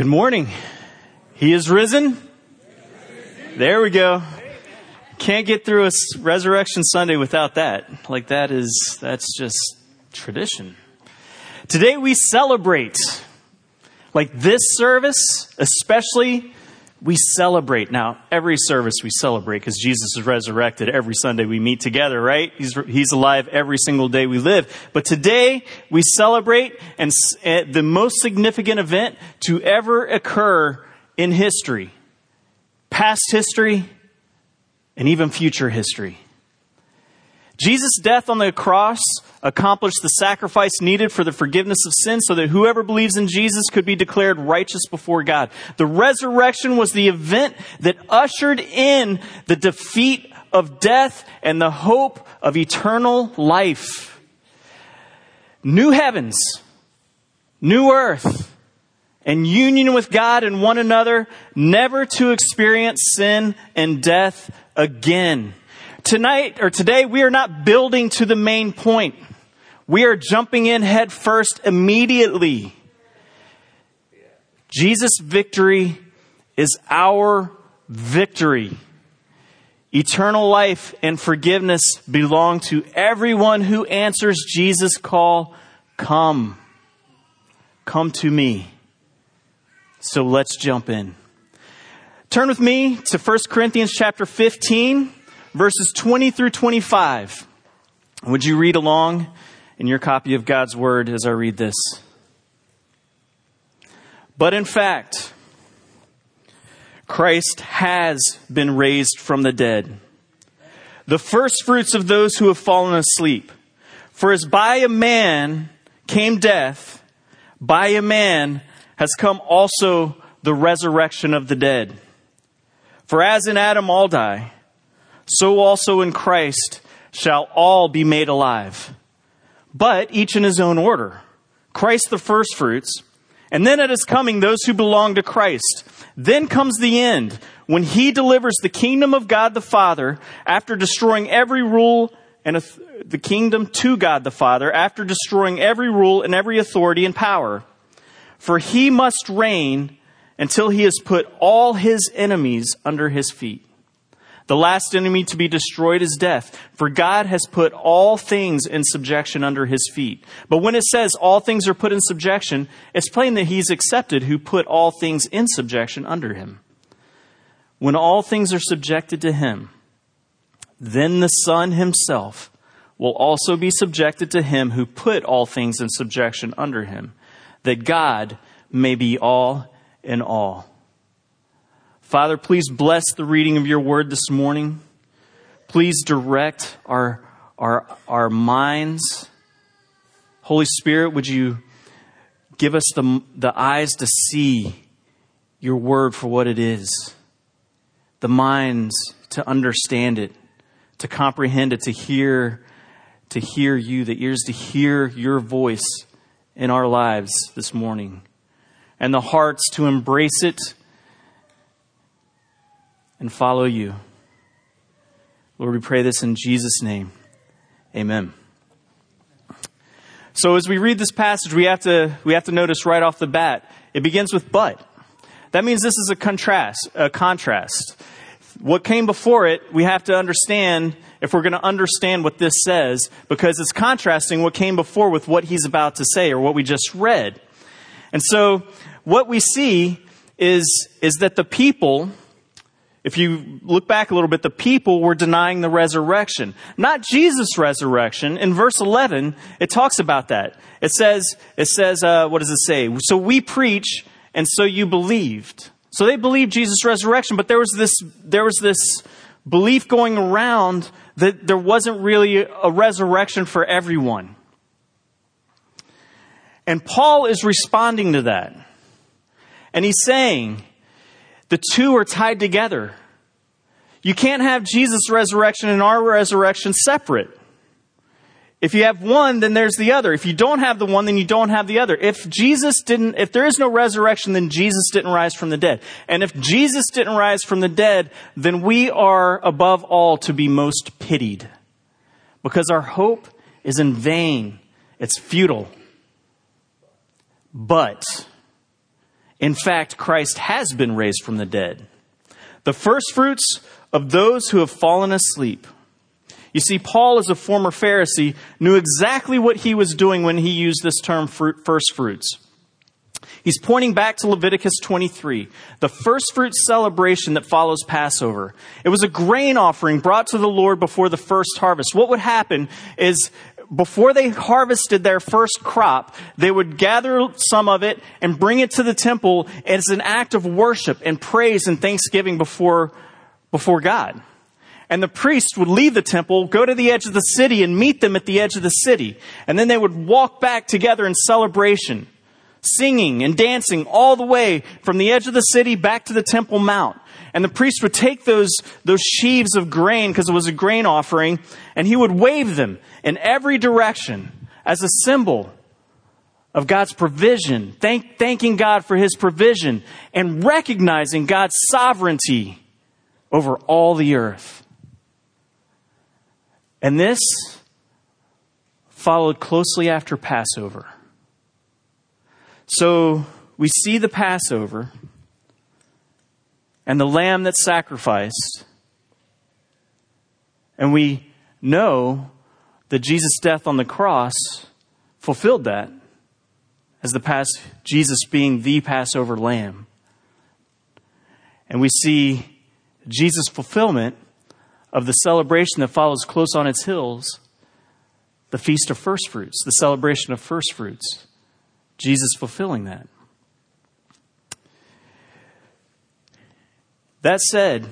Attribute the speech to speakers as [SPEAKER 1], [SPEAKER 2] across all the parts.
[SPEAKER 1] Good morning. He is risen. There we go. Can't get through a resurrection Sunday without that. Like that is, that's just tradition. Today we celebrate. Like this service, especially, we celebrate. Now, every service we celebrate because Jesus is resurrected. Every Sunday we meet together, right? He's, he's alive every single day we live. But today we celebrate and uh, the most significant event to ever occur in history. Past history and even future history. Jesus' death on the cross accomplished the sacrifice needed for the forgiveness of sin so that whoever believes in Jesus could be declared righteous before God. The resurrection was the event that ushered in the defeat of death and the hope of eternal life. New heavens, new earth, and union with God and one another, never to experience sin and death again. Tonight or today, we are not building to the main point. We are jumping in head first immediately. Jesus' victory is our victory. Eternal life and forgiveness belong to everyone who answers Jesus' call, come. Come to me. So let's jump in. Turn with me to 1 Corinthians chapter 15 verses 20 through 25. Would you read along in your copy of God's Word as I read this? But in fact, Christ has been raised from the dead, the first fruits of those who have fallen asleep. For as by a man came death, by a man has come also the resurrection of the dead. For as in Adam all die, so also in Christ shall all be made alive. But each in his own order. Christ the firstfruits, and then at his coming, those who belong to Christ. Then comes the end, when he delivers the kingdom of God the Father after destroying every rule and the kingdom to God the Father after destroying every rule and every authority and power. For he must reign until he has put all his enemies under his feet. The last enemy to be destroyed is death, for God has put all things in subjection under his feet. But when it says all things are put in subjection, it's plain that he's accepted who put all things in subjection under him. When all things are subjected to him, then the Son himself will also be subjected to him who put all things in subjection under him, that God may be all in all. Father, please bless the reading of your word this morning. Please direct our, our, our minds. Holy Spirit, would you give us the, the eyes to see your word for what it is, the minds to understand it, to comprehend it, to hear, to hear you, the ears to hear your voice in our lives this morning, and the hearts to embrace it and follow you. Lord, we pray this in Jesus' name. Amen. So as we read this passage, we have to, we have to notice right off the bat, it begins with but. That means this is a contrast, a contrast. What came before it, we have to understand if we're going to understand what this says, because it's contrasting what came before with what he's about to say or what we just read. And so what we see is, is that the people if you look back a little bit, the people were denying the resurrection. Not Jesus' resurrection. In verse 11, it talks about that. It says, it says, uh, what does it say? So we preach, and so you believed. So they believed Jesus' resurrection, but there was this, there was this belief going around that there wasn't really a resurrection for everyone. And Paul is responding to that. And he's saying, the two are tied together. You can't have Jesus' resurrection and our resurrection separate. If you have one, then there's the other. If you don't have the one, then you don't have the other. If Jesus didn't, if there is no resurrection, then Jesus didn't rise from the dead. And if Jesus didn't rise from the dead, then we are above all to be most pitied. Because our hope is in vain. It's futile. But, In fact, Christ has been raised from the dead. The first fruits of those who have fallen asleep. You see, Paul, as a former Pharisee, knew exactly what he was doing when he used this term fruit, first fruits. He's pointing back to Leviticus 23, the first fruit celebration that follows Passover. It was a grain offering brought to the Lord before the first harvest. What would happen is before they harvested their first crop, they would gather some of it and bring it to the temple as an act of worship and praise and thanksgiving before, before God. And the priest would leave the temple, go to the edge of the city and meet them at the edge of the city. And then they would walk back together in celebration, singing and dancing all the way from the edge of the city back to the temple mount. And the priest would take those, those sheaves of grain, because it was a grain offering, and he would wave them in every direction as a symbol of God's provision, thank, thanking God for his provision, and recognizing God's sovereignty over all the earth. And this followed closely after Passover. So we see the Passover and the lamb that's sacrificed. And we know that Jesus' death on the cross fulfilled that as the past Jesus being the Passover lamb. And we see Jesus' fulfillment of the celebration that follows close on its heels, the Feast of First Fruits, the celebration of first fruits. Jesus fulfilling that. That said,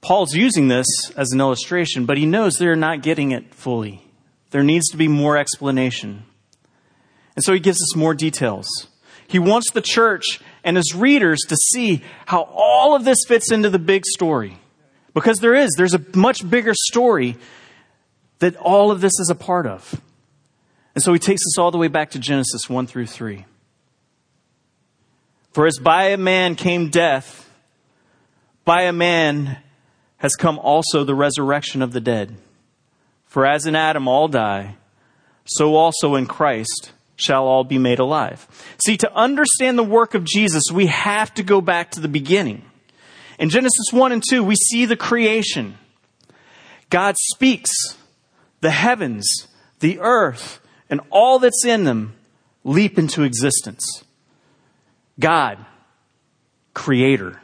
[SPEAKER 1] Paul's using this as an illustration, but he knows they're not getting it fully. There needs to be more explanation. And so he gives us more details. He wants the church and his readers to see how all of this fits into the big story. Because there is, there's a much bigger story that all of this is a part of. And so he takes us all the way back to Genesis 1 through 3. For as by a man came death, by a man has come also the resurrection of the dead. For as in Adam all die, so also in Christ shall all be made alive. See, to understand the work of Jesus, we have to go back to the beginning. In Genesis 1 and 2, we see the creation. God speaks, the heavens, the earth, and all that's in them leap into existence. God, creator.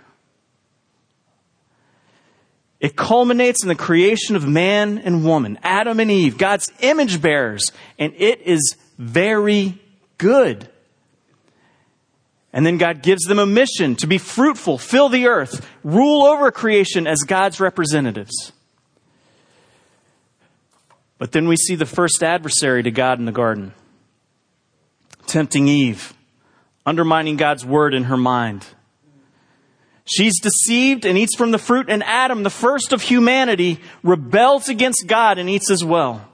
[SPEAKER 1] It culminates in the creation of man and woman, Adam and Eve, God's image bearers, and it is very good. And then God gives them a mission to be fruitful, fill the earth, rule over creation as God's representatives. But then we see the first adversary to God in the garden, tempting Eve undermining God's word in her mind. She's deceived and eats from the fruit, and Adam, the first of humanity, rebels against God and eats as well.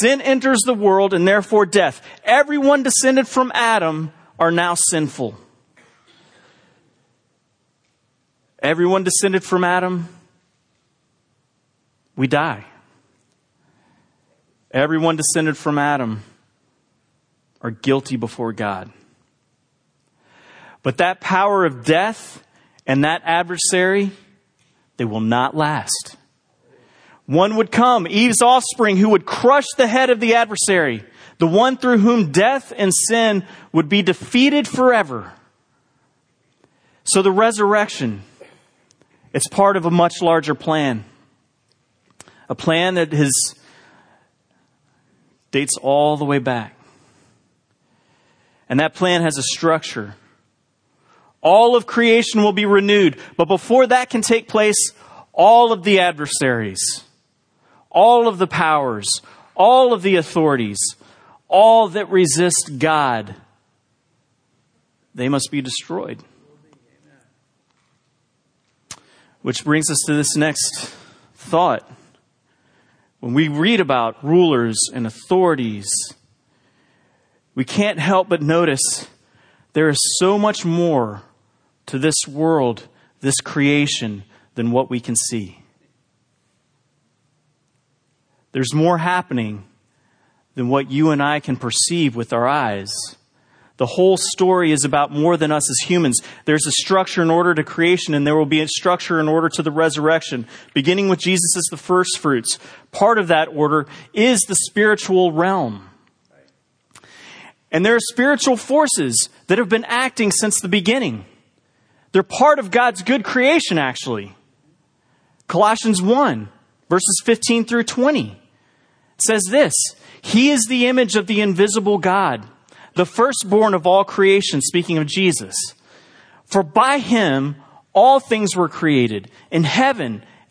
[SPEAKER 1] Sin enters the world and therefore death. Everyone descended from Adam are now sinful. Everyone descended from Adam, we die. Everyone descended from Adam are guilty before God. But that power of death and that adversary, they will not last. One would come, Eve's offspring, who would crush the head of the adversary, the one through whom death and sin would be defeated forever. So the resurrection, it's part of a much larger plan. A plan that has dates all the way back. And that plan has a structure. All of creation will be renewed. But before that can take place, all of the adversaries, all of the powers, all of the authorities, all that resist God, they must be destroyed. Which brings us to this next thought. When we read about rulers and authorities, we can't help but notice there is so much more to this world, this creation, than what we can see. There's more happening than what you and I can perceive with our eyes. The whole story is about more than us as humans. There's a structure in order to creation, and there will be a structure in order to the resurrection. Beginning with Jesus as the first fruits. Part of that order is the spiritual realm. And there are spiritual forces that have been acting since the beginning. They're part of God's good creation, actually. Colossians 1, verses 15 through 20 says this He is the image of the invisible God the firstborn of all creation, speaking of Jesus. For by him all things were created, in heaven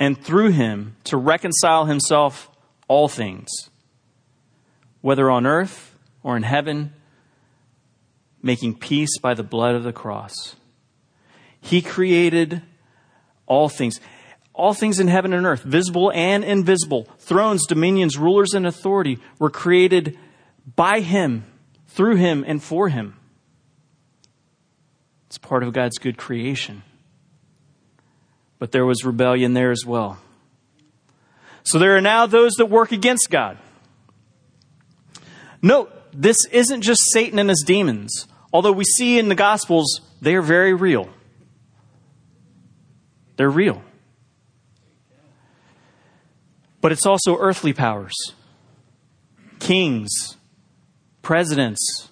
[SPEAKER 1] and through him to reconcile himself all things, whether on earth or in heaven, making peace by the blood of the cross. He created all things. All things in heaven and earth, visible and invisible, thrones, dominions, rulers, and authority were created by him through him and for him. It's part of God's good creation. But there was rebellion there as well. So there are now those that work against God. Note, this isn't just Satan and his demons. Although we see in the Gospels, they are very real. They're real. But it's also earthly powers, kings, presidents,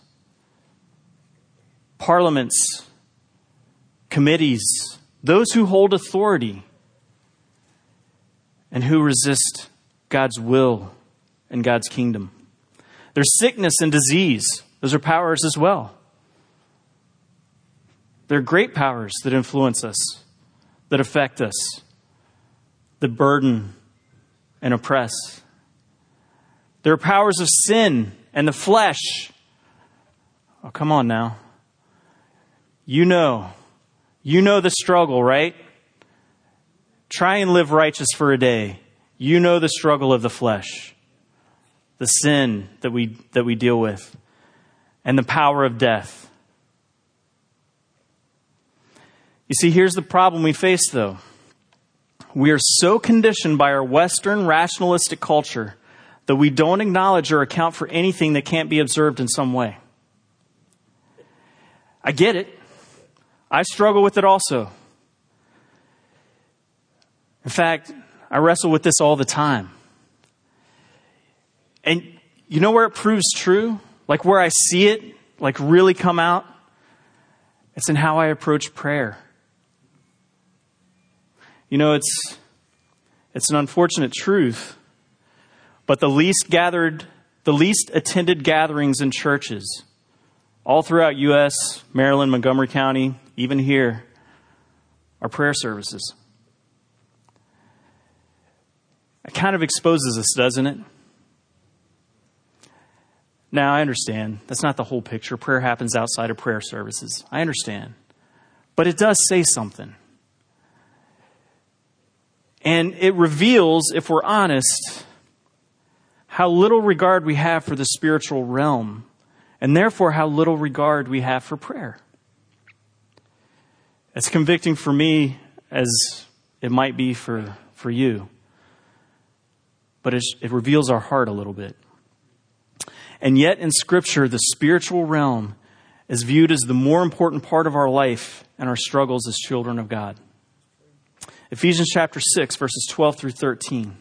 [SPEAKER 1] parliaments, committees, those who hold authority and who resist God's will and God's kingdom. There's sickness and disease, those are powers as well. They're great powers that influence us, that affect us, that burden and oppress. There are powers of sin and the flesh. Oh, come on now. You know. You know the struggle, right? Try and live righteous for a day. You know the struggle of the flesh, the sin that we, that we deal with, and the power of death. You see, here's the problem we face, though. We are so conditioned by our Western rationalistic culture that we don't acknowledge or account for anything that can't be observed in some way. I get it. I struggle with it also. In fact, I wrestle with this all the time. And you know where it proves true? Like where I see it, like really come out? It's in how I approach prayer. You know, it's, it's an unfortunate truth but the least gathered, the least attended gatherings in churches, all throughout U.S., Maryland, Montgomery County, even here, are prayer services. It kind of exposes us, doesn't it? Now, I understand. That's not the whole picture. Prayer happens outside of prayer services. I understand. But it does say something. And it reveals, if we're honest, how little regard we have for the spiritual realm, and therefore how little regard we have for prayer. It's convicting for me as it might be for, for you, but it, it reveals our heart a little bit. And yet, in Scripture, the spiritual realm is viewed as the more important part of our life and our struggles as children of God. Ephesians chapter 6, verses 12 through 13.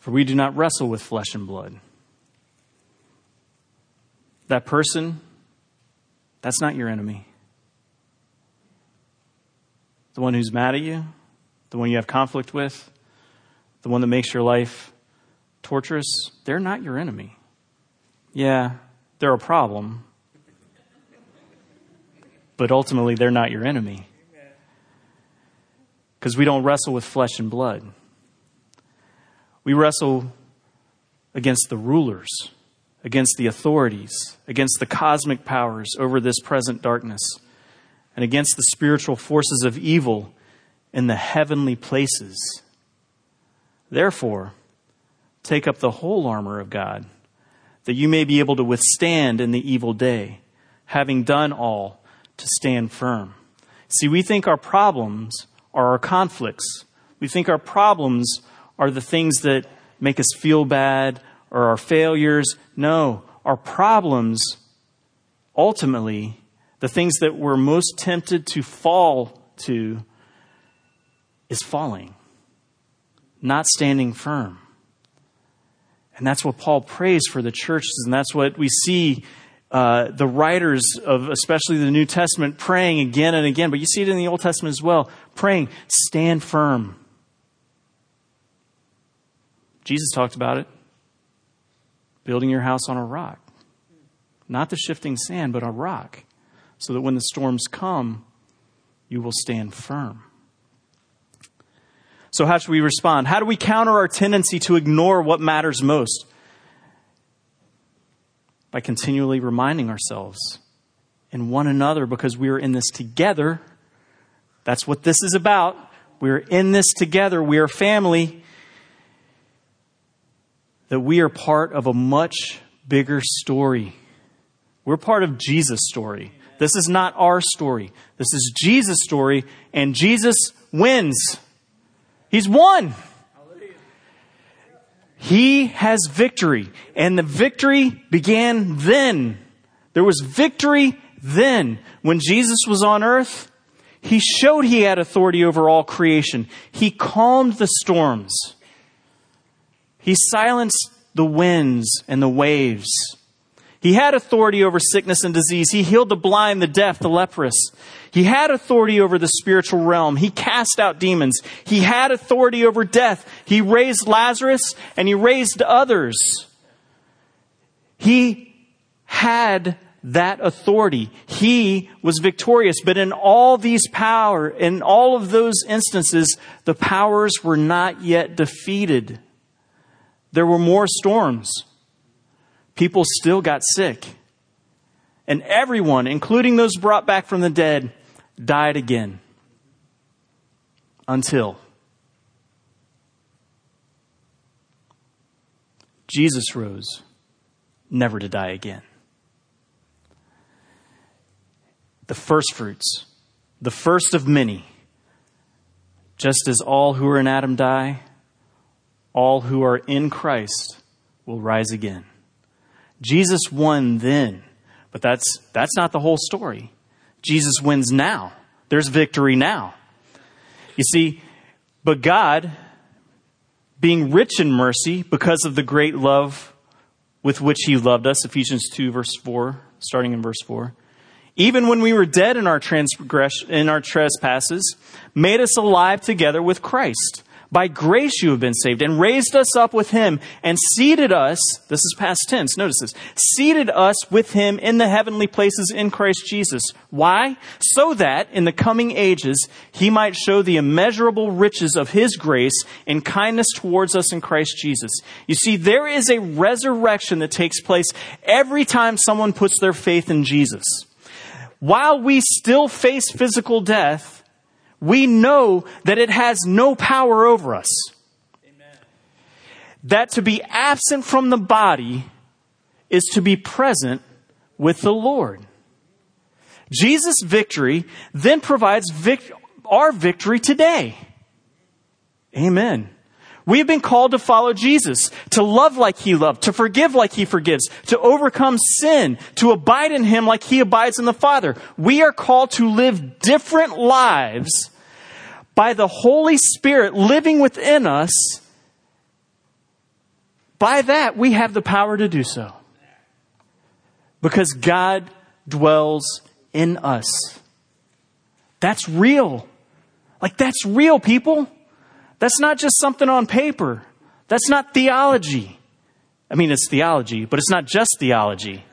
[SPEAKER 1] For we do not wrestle with flesh and blood. That person, that's not your enemy. The one who's mad at you, the one you have conflict with, the one that makes your life torturous, they're not your enemy. Yeah, they're a problem, but ultimately they're not your enemy. Because we don't wrestle with flesh and blood. We wrestle against the rulers against the authorities, against the cosmic powers over this present darkness, and against the spiritual forces of evil in the heavenly places. Therefore, take up the whole armor of God, that you may be able to withstand in the evil day, having done all to stand firm. See, we think our problems are our conflicts. We think our problems are the things that make us feel bad or our failures. No, our problems, ultimately, the things that we're most tempted to fall to, is falling, not standing firm. And that's what Paul prays for the churches, and that's what we see uh, the writers of especially the New Testament praying again and again, but you see it in the Old Testament as well, praying, stand firm. Jesus talked about it. Building your house on a rock. Not the shifting sand, but a rock. So that when the storms come, you will stand firm. So, how should we respond? How do we counter our tendency to ignore what matters most? By continually reminding ourselves and one another because we are in this together. That's what this is about. We are in this together. We are family. That we are part of a much bigger story. We're part of Jesus' story. This is not our story. This is Jesus' story, and Jesus wins. He's won. He has victory. And the victory began then. There was victory then. When Jesus was on earth, he showed he had authority over all creation. He calmed the storms. He silenced the winds and the waves. He had authority over sickness and disease. He healed the blind, the deaf, the leprous. He had authority over the spiritual realm. He cast out demons. He had authority over death. He raised Lazarus and he raised others. He had that authority. He was victorious. But in all these power, in all of those instances, the powers were not yet defeated. There were more storms. People still got sick. And everyone, including those brought back from the dead, died again. Until Jesus rose, never to die again. The first fruits, the first of many, just as all who are in Adam die, all who are in Christ will rise again. Jesus won then, but that's, that's not the whole story. Jesus wins now. There's victory now. You see, but God, being rich in mercy because of the great love with which he loved us, Ephesians 2 verse 4, starting in verse 4, even when we were dead in our transgression, in our trespasses, made us alive together with Christ. By grace you have been saved and raised us up with him and seated us, this is past tense, notice this, seated us with him in the heavenly places in Christ Jesus. Why? So that in the coming ages he might show the immeasurable riches of his grace and kindness towards us in Christ Jesus. You see, there is a resurrection that takes place every time someone puts their faith in Jesus. While we still face physical death, we know that it has no power over us. Amen. That to be absent from the body is to be present with the Lord. Jesus' victory then provides vic- our victory today. Amen. We have been called to follow Jesus, to love like he loved, to forgive like he forgives, to overcome sin, to abide in him like he abides in the Father. We are called to live different lives by the Holy Spirit living within us. By that, we have the power to do so. Because God dwells in us. That's real. Like, that's real, people. That's not just something on paper. That's not theology. I mean, it's theology, but it's not just theology.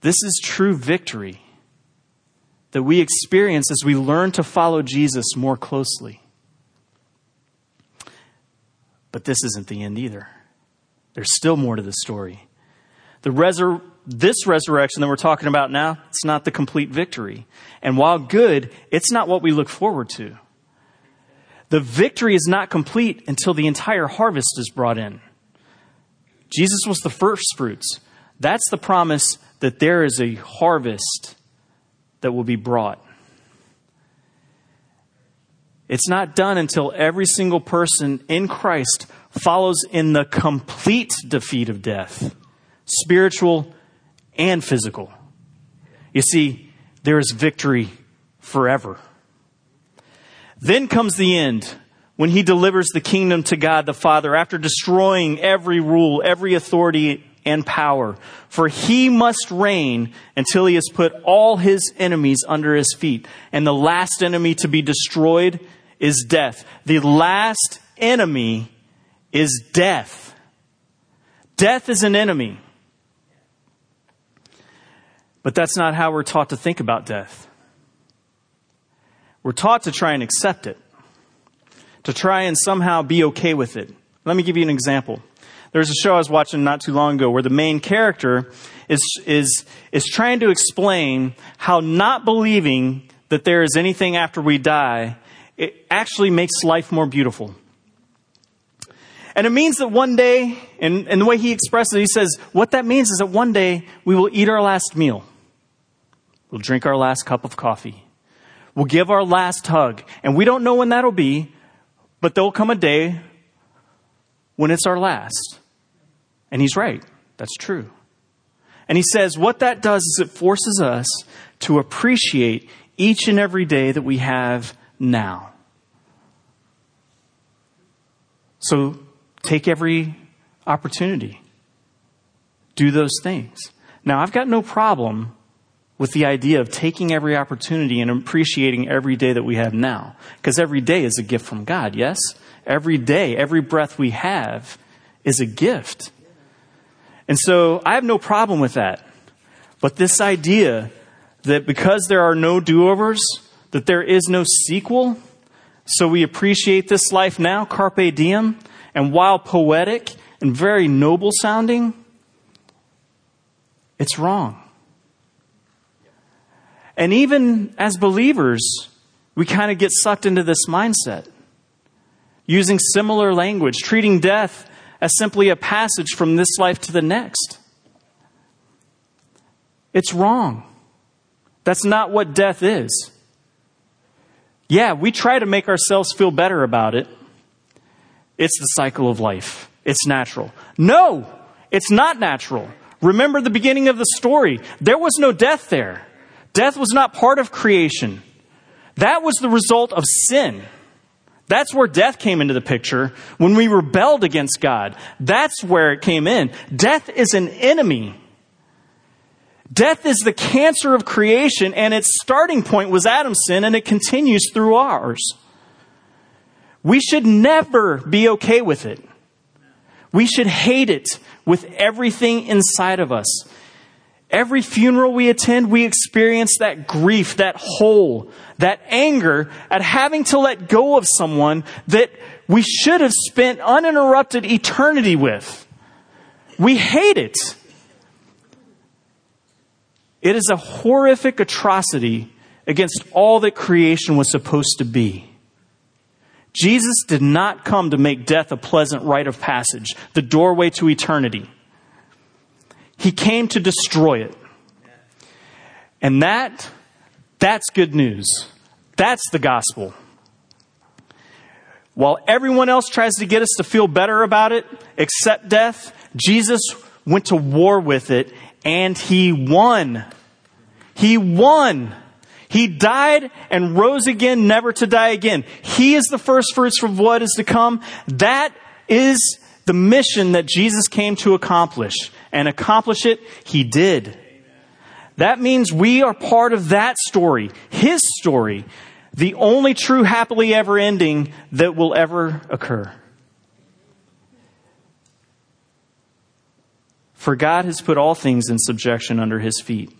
[SPEAKER 1] This is true victory that we experience as we learn to follow Jesus more closely. But this isn't the end either. There's still more to the story. The resur- this resurrection that we're talking about now, it's not the complete victory. And while good, it's not what we look forward to. The victory is not complete until the entire harvest is brought in. Jesus was the first fruits. That's the promise that there is a harvest that will be brought. It's not done until every single person in Christ follows in the complete defeat of death, spiritual and physical. You see, there is victory forever. Then comes the end when he delivers the kingdom to God the Father after destroying every rule, every authority and power. For he must reign until he has put all his enemies under his feet. And the last enemy to be destroyed is death. The last enemy is death. Death is an enemy. But that's not how we're taught to think about death. We're taught to try and accept it, to try and somehow be okay with it. Let me give you an example. There's a show I was watching not too long ago where the main character is, is, is trying to explain how not believing that there is anything after we die, it actually makes life more beautiful. And it means that one day, and, and the way he expresses it, he says, what that means is that one day we will eat our last meal. We'll drink our last cup of coffee. We'll give our last hug. And we don't know when that'll be, but there'll come a day when it's our last. And he's right. That's true. And he says what that does is it forces us to appreciate each and every day that we have now. So take every opportunity. Do those things. Now, I've got no problem with the idea of taking every opportunity and appreciating every day that we have now. Because every day is a gift from God, yes? Every day, every breath we have is a gift. And so I have no problem with that. But this idea that because there are no do overs, that there is no sequel, so we appreciate this life now, carpe diem, and while poetic and very noble sounding, it's wrong. And even as believers, we kind of get sucked into this mindset, using similar language, treating death as simply a passage from this life to the next. It's wrong. That's not what death is. Yeah, we try to make ourselves feel better about it. It's the cycle of life. It's natural. No, it's not natural. Remember the beginning of the story. There was no death there. Death was not part of creation. That was the result of sin. That's where death came into the picture when we rebelled against God. That's where it came in. Death is an enemy. Death is the cancer of creation, and its starting point was Adam's sin, and it continues through ours. We should never be okay with it. We should hate it with everything inside of us. Every funeral we attend, we experience that grief, that hole, that anger at having to let go of someone that we should have spent uninterrupted eternity with. We hate it. It is a horrific atrocity against all that creation was supposed to be. Jesus did not come to make death a pleasant rite of passage, the doorway to eternity. He came to destroy it. And that, that's good news. That's the gospel. While everyone else tries to get us to feel better about it, accept death, Jesus went to war with it and he won. He won. He died and rose again, never to die again. He is the first fruits from what is to come. That is the mission that Jesus came to accomplish. And accomplish it, he did. That means we are part of that story, his story, the only true happily ever ending that will ever occur. For God has put all things in subjection under his feet.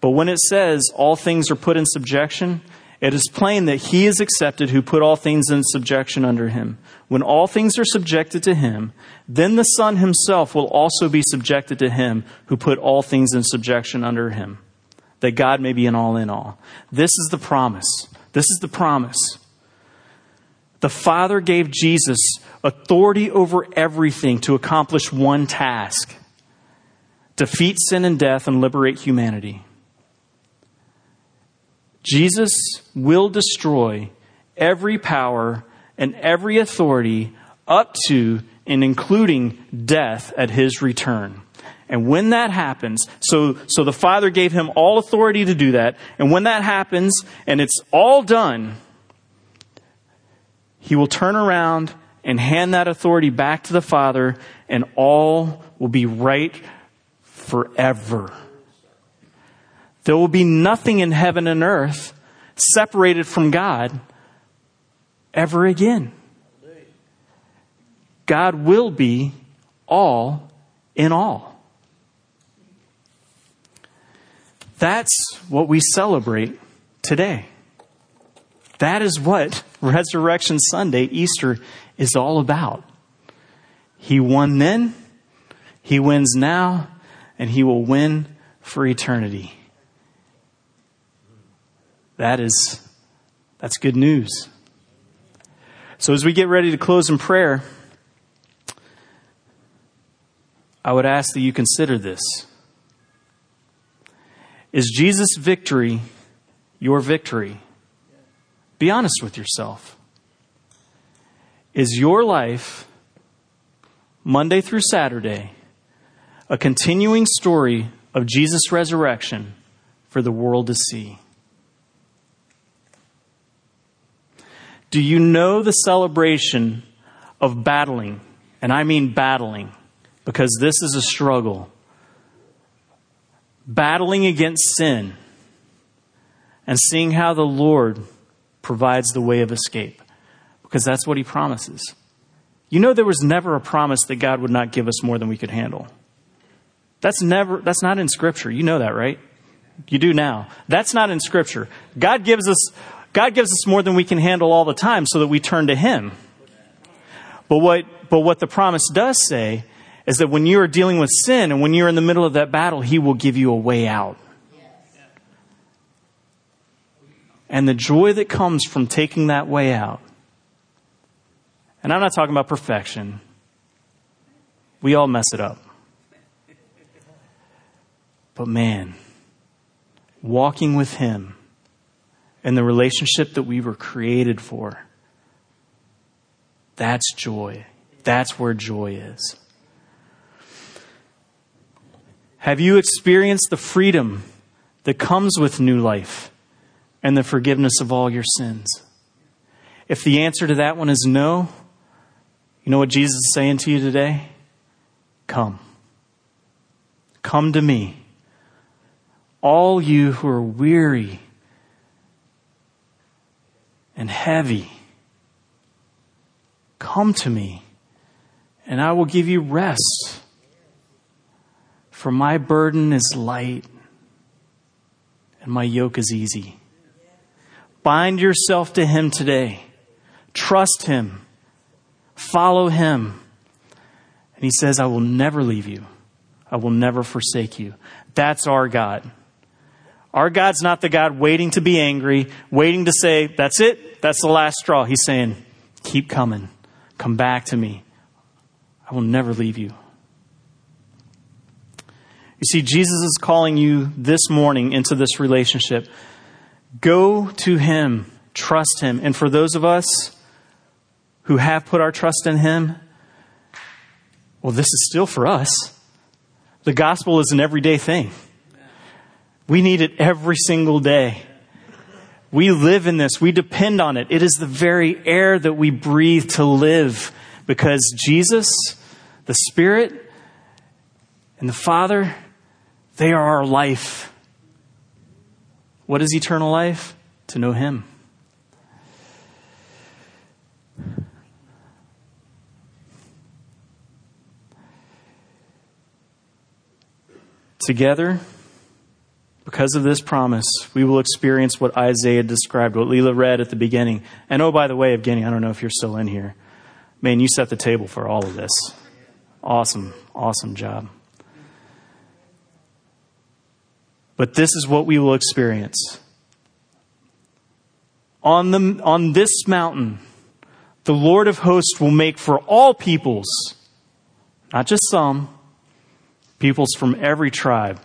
[SPEAKER 1] But when it says all things are put in subjection, It is plain that he is accepted who put all things in subjection under him. When all things are subjected to him, then the Son himself will also be subjected to him who put all things in subjection under him, that God may be an all in all. This is the promise. This is the promise. The Father gave Jesus authority over everything to accomplish one task defeat sin and death and liberate humanity. Jesus will destroy every power and every authority up to and including death at his return. And when that happens, so, so the Father gave him all authority to do that. And when that happens and it's all done, he will turn around and hand that authority back to the Father, and all will be right forever. There will be nothing in heaven and earth separated from God ever again. God will be all in all. That's what we celebrate today. That is what Resurrection Sunday, Easter, is all about. He won then, He wins now, and He will win for eternity. That is, that's good news. So as we get ready to close in prayer, I would ask that you consider this. Is Jesus' victory your victory? Be honest with yourself. Is your life, Monday through Saturday, a continuing story of Jesus' resurrection for the world to see? Do you know the celebration of battling? And I mean battling, because this is a struggle. Battling against sin and seeing how the Lord provides the way of escape, because that's what He promises. You know, there was never a promise that God would not give us more than we could handle. That's never, that's not in Scripture. You know that, right? You do now. That's not in Scripture. God gives us God gives us more than we can handle all the time so that we turn to Him. But what, but what the promise does say is that when you are dealing with sin and when you're in the middle of that battle, He will give you a way out. And the joy that comes from taking that way out. And I'm not talking about perfection. We all mess it up. But man, walking with Him and the relationship that we were created for. That's joy. That's where joy is. Have you experienced the freedom that comes with new life and the forgiveness of all your sins? If the answer to that one is no, you know what Jesus is saying to you today? Come. Come to me. All you who are weary and heavy, come to me, and I will give you rest. For my burden is light, and my yoke is easy. Bind yourself to Him today. Trust Him. Follow Him. And He says, I will never leave you. I will never forsake you. That's our God. Our God's not the God waiting to be angry, waiting to say, that's it, that's the last straw. He's saying, keep coming. Come back to me. I will never leave you. You see, Jesus is calling you this morning into this relationship. Go to Him, trust Him. And for those of us who have put our trust in Him, well, this is still for us. The gospel is an everyday thing. We need it every single day. We live in this. We depend on it. It is the very air that we breathe to live because Jesus, the Spirit, and the Father, they are our life. What is eternal life? To know Him. Together, because of this promise, we will experience what Isaiah described, what Leela read at the beginning. And oh, by the way, Evgeny, I don't know if you're still in here. Man, you set the table for all of this. Awesome, awesome job. But this is what we will experience. On, the, on this mountain, the Lord of hosts will make for all peoples, not just some, peoples from every tribe,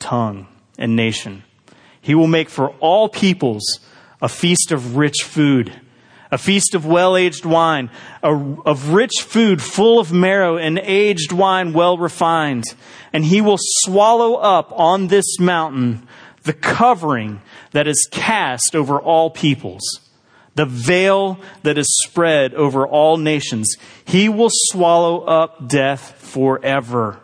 [SPEAKER 1] tongue, and nation. He will make for all peoples a feast of rich food, a feast of well aged wine, a, of rich food full of marrow and aged wine well refined. And he will swallow up on this mountain the covering that is cast over all peoples, the veil that is spread over all nations. He will swallow up death forever.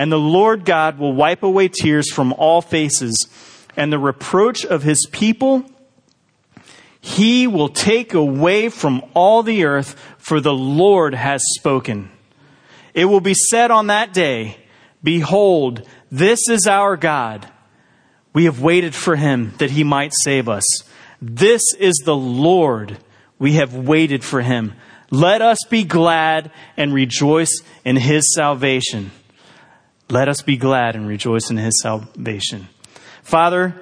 [SPEAKER 1] And the Lord God will wipe away tears from all faces, and the reproach of his people he will take away from all the earth, for the Lord has spoken. It will be said on that day, Behold, this is our God. We have waited for him that he might save us. This is the Lord. We have waited for him. Let us be glad and rejoice in his salvation. Let us be glad and rejoice in his salvation. Father,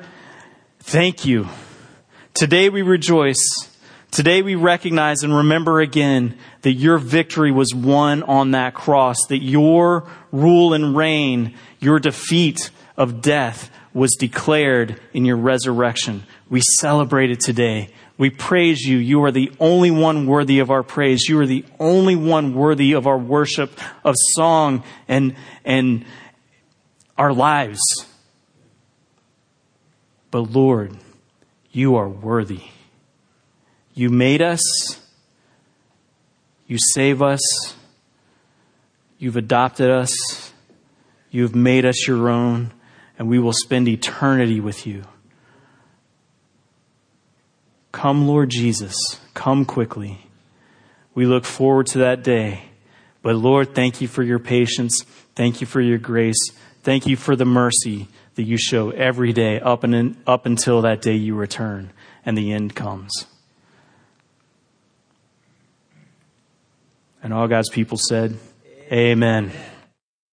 [SPEAKER 1] thank you. Today we rejoice. Today we recognize and remember again that your victory was won on that cross, that your rule and reign, your defeat of death was declared in your resurrection. We celebrate it today. We praise you. You are the only one worthy of our praise. You are the only one worthy of our worship, of song, and, and our lives. But Lord, you are worthy. You made us. You save us. You've adopted us. You've made us your own, and we will spend eternity with you. Come, Lord Jesus. Come quickly. We look forward to that day. But Lord, thank you for your patience. Thank you for your grace. Thank you for the mercy that you show every day up, and in, up until that day you return and the end comes. And all God's people said, Amen. Amen.